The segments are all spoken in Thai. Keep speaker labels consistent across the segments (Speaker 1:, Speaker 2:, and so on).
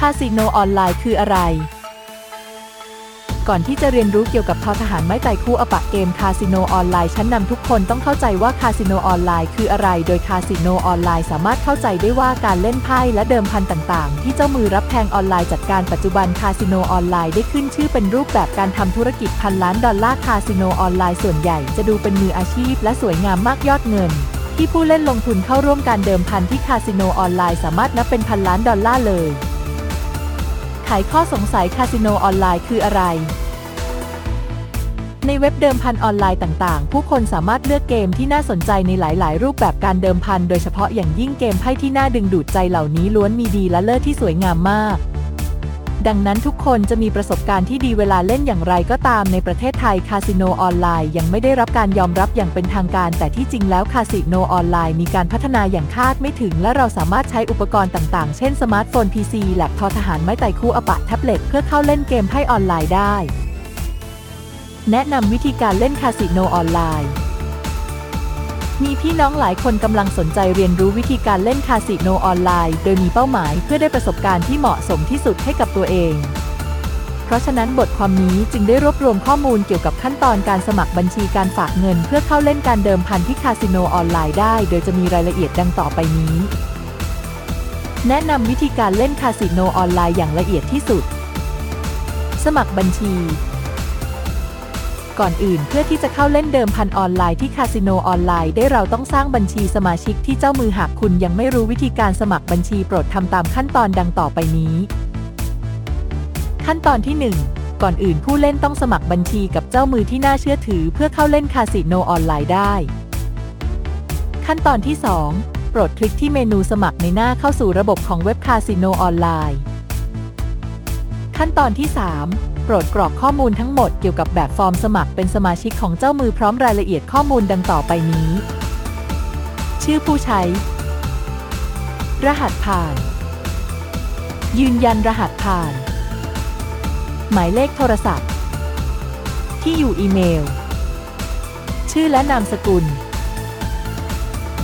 Speaker 1: คาสิโนออนไลน์คืออะไร ก่อนที่จะเรียนรู้เกี่ยวกับทอทหารไม้ไต่คู้อปะเกมคาสิโนออนไลน์ชั้นนำทุกคนต้องเข้าใจว่าคาสิโนออนไลน์คืออะไร โดยคาสิโนออนไลน์สามารถเข้าใจได้ว่าการเล่นไพ่และเดิมพันต่าง ๆ ที่เจ้ามือรับแทงออนไลน์จัดการปัจจุบันคาสิโนออนไลน์ได้ขึ้นชื่อเป็นรูปแบบการทำธุรกิจพันล้านดอลลาร์คาสิโนออนไลน์ส่วนใหญ่จะดูเป็นมืออาชีพ และสวยงามมากยอดเงินที่ผู้เล่นลงทุนเข้าร่วมการเดิมพันที่คาสิโนออนไลน์สามารถนับเป็นพันล้านดอลลาร์เลย ไขข้อสงสัยคาสิโนออนไลน์คืออะไร ในเว็บเดิมพันออนไลน์ต่าง ๆ ผู้คนสามารถเลือกเกมที่น่าสนใจในหลาย ๆ รูปแบบการเดิมพัน โดยเฉพาะอย่างยิ่งเกมไพ่ที่น่าดึงดูดใจเหล่านี้ล้วนมีดีลเลอร์ที่สวยงามมาก ดังนั้นทุกคนจะมีประสบการณ์ที่ดีเวลาเล่นอย่างไรก็ตามในประเทศไทยคาสิโนออนไลน์ยังไม่ได้รับการยอมรับอย่างเป็นทางการ แต่ที่จริงแล้วคาสิโนออนไลน์มีการพัฒนาอย่างคาดไม่ถึง และเราสามารถใช้อุปกรณ์ต่างๆ เช่นสมาร์ทโฟน PC แล็ปทอทหารไม้ไต่คู้อปะแท็บเล็ตเพื่อเข้าเล่นเกมไพ่ออนไลน์ได้ แนะนำวิธีการเล่นคาสิโนออนไลน์ มีพี่น้องหลายคนกำลังสนใจเรียนรู้วิธีการเล่นคาสิโนออนไลน์ โดยมีเป้าหมายเพื่อได้ประสบการณ์ที่เหมาะสมที่สุดให้กับตัวเอง เพราะฉะนั้นบทความนี้จึงได้รวบรวมข้อมูลเกี่ยวกับขั้นตอนการสมัครบัญชีการฝากเงิน เพื่อเข้าเล่นการเดิมพันที่คาสิโนออนไลน์ได้ โดยจะมีรายละเอียดดังต่อไปนี้ แนะนำวิธีการเล่นคาสิโนออนไลน์อย่างละเอียดที่สุด สมัครบัญชี ก่อนอื่นเพื่อที่จะเข้าเล่นเดิมพันออนไลน์ที่คาสิโนออนไลน์ได้เราต้องสร้างบัญชีสมาชิกที่เจ้ามือหากคุณยังไม่รู้วิธีการสมัครบัญชีโปรดทำตามขั้นตอนดังต่อไปนี้ ขั้นตอนที่ 1 ก่อนอื่นผู้เล่นต้องสมัครบัญชีกับเจ้ามือที่น่าเชื่อถือ เพื่อเข้าเล่นคาสิโนออนไลน์ได้ ขั้นตอนที่ 2 โปรดคลิกที่เมนูสมัครในหน้าเข้าสู่ระบบของเว็บคาสิโนออนไลน์ ขั้นตอนที่ 3 โปรดกรอกข้อมูลทั้งหมดเกี่ยวกับแบบฟอร์มสมัครเป็นสมาชิกของเจ้ามือพร้อมรายละเอียดข้อมูลดังต่อไปนี้ ชื่อผู้ใช้ รหัสผ่าน ยืนยันรหัสผ่าน หมายเลขโทรศัพท์ ที่อยู่อีเมล ชื่อและนามสกุล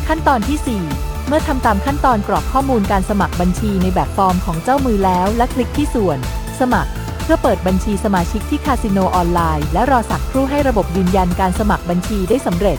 Speaker 1: ขั้นตอนที่ 4เมื่อทำตามขั้นตอนกรอกข้อมูลการสมัครบัญชีในแบบฟอร์มของเจ้ามือแล้ว และคลิกที่ส่วน สมัคร เพื่อเปิดบัญชีสมาชิกที่คาสิโนออนไลน์ และรอสักครู่ให้ระบบยืนยันการสมัครบัญชีได้สำเร็จ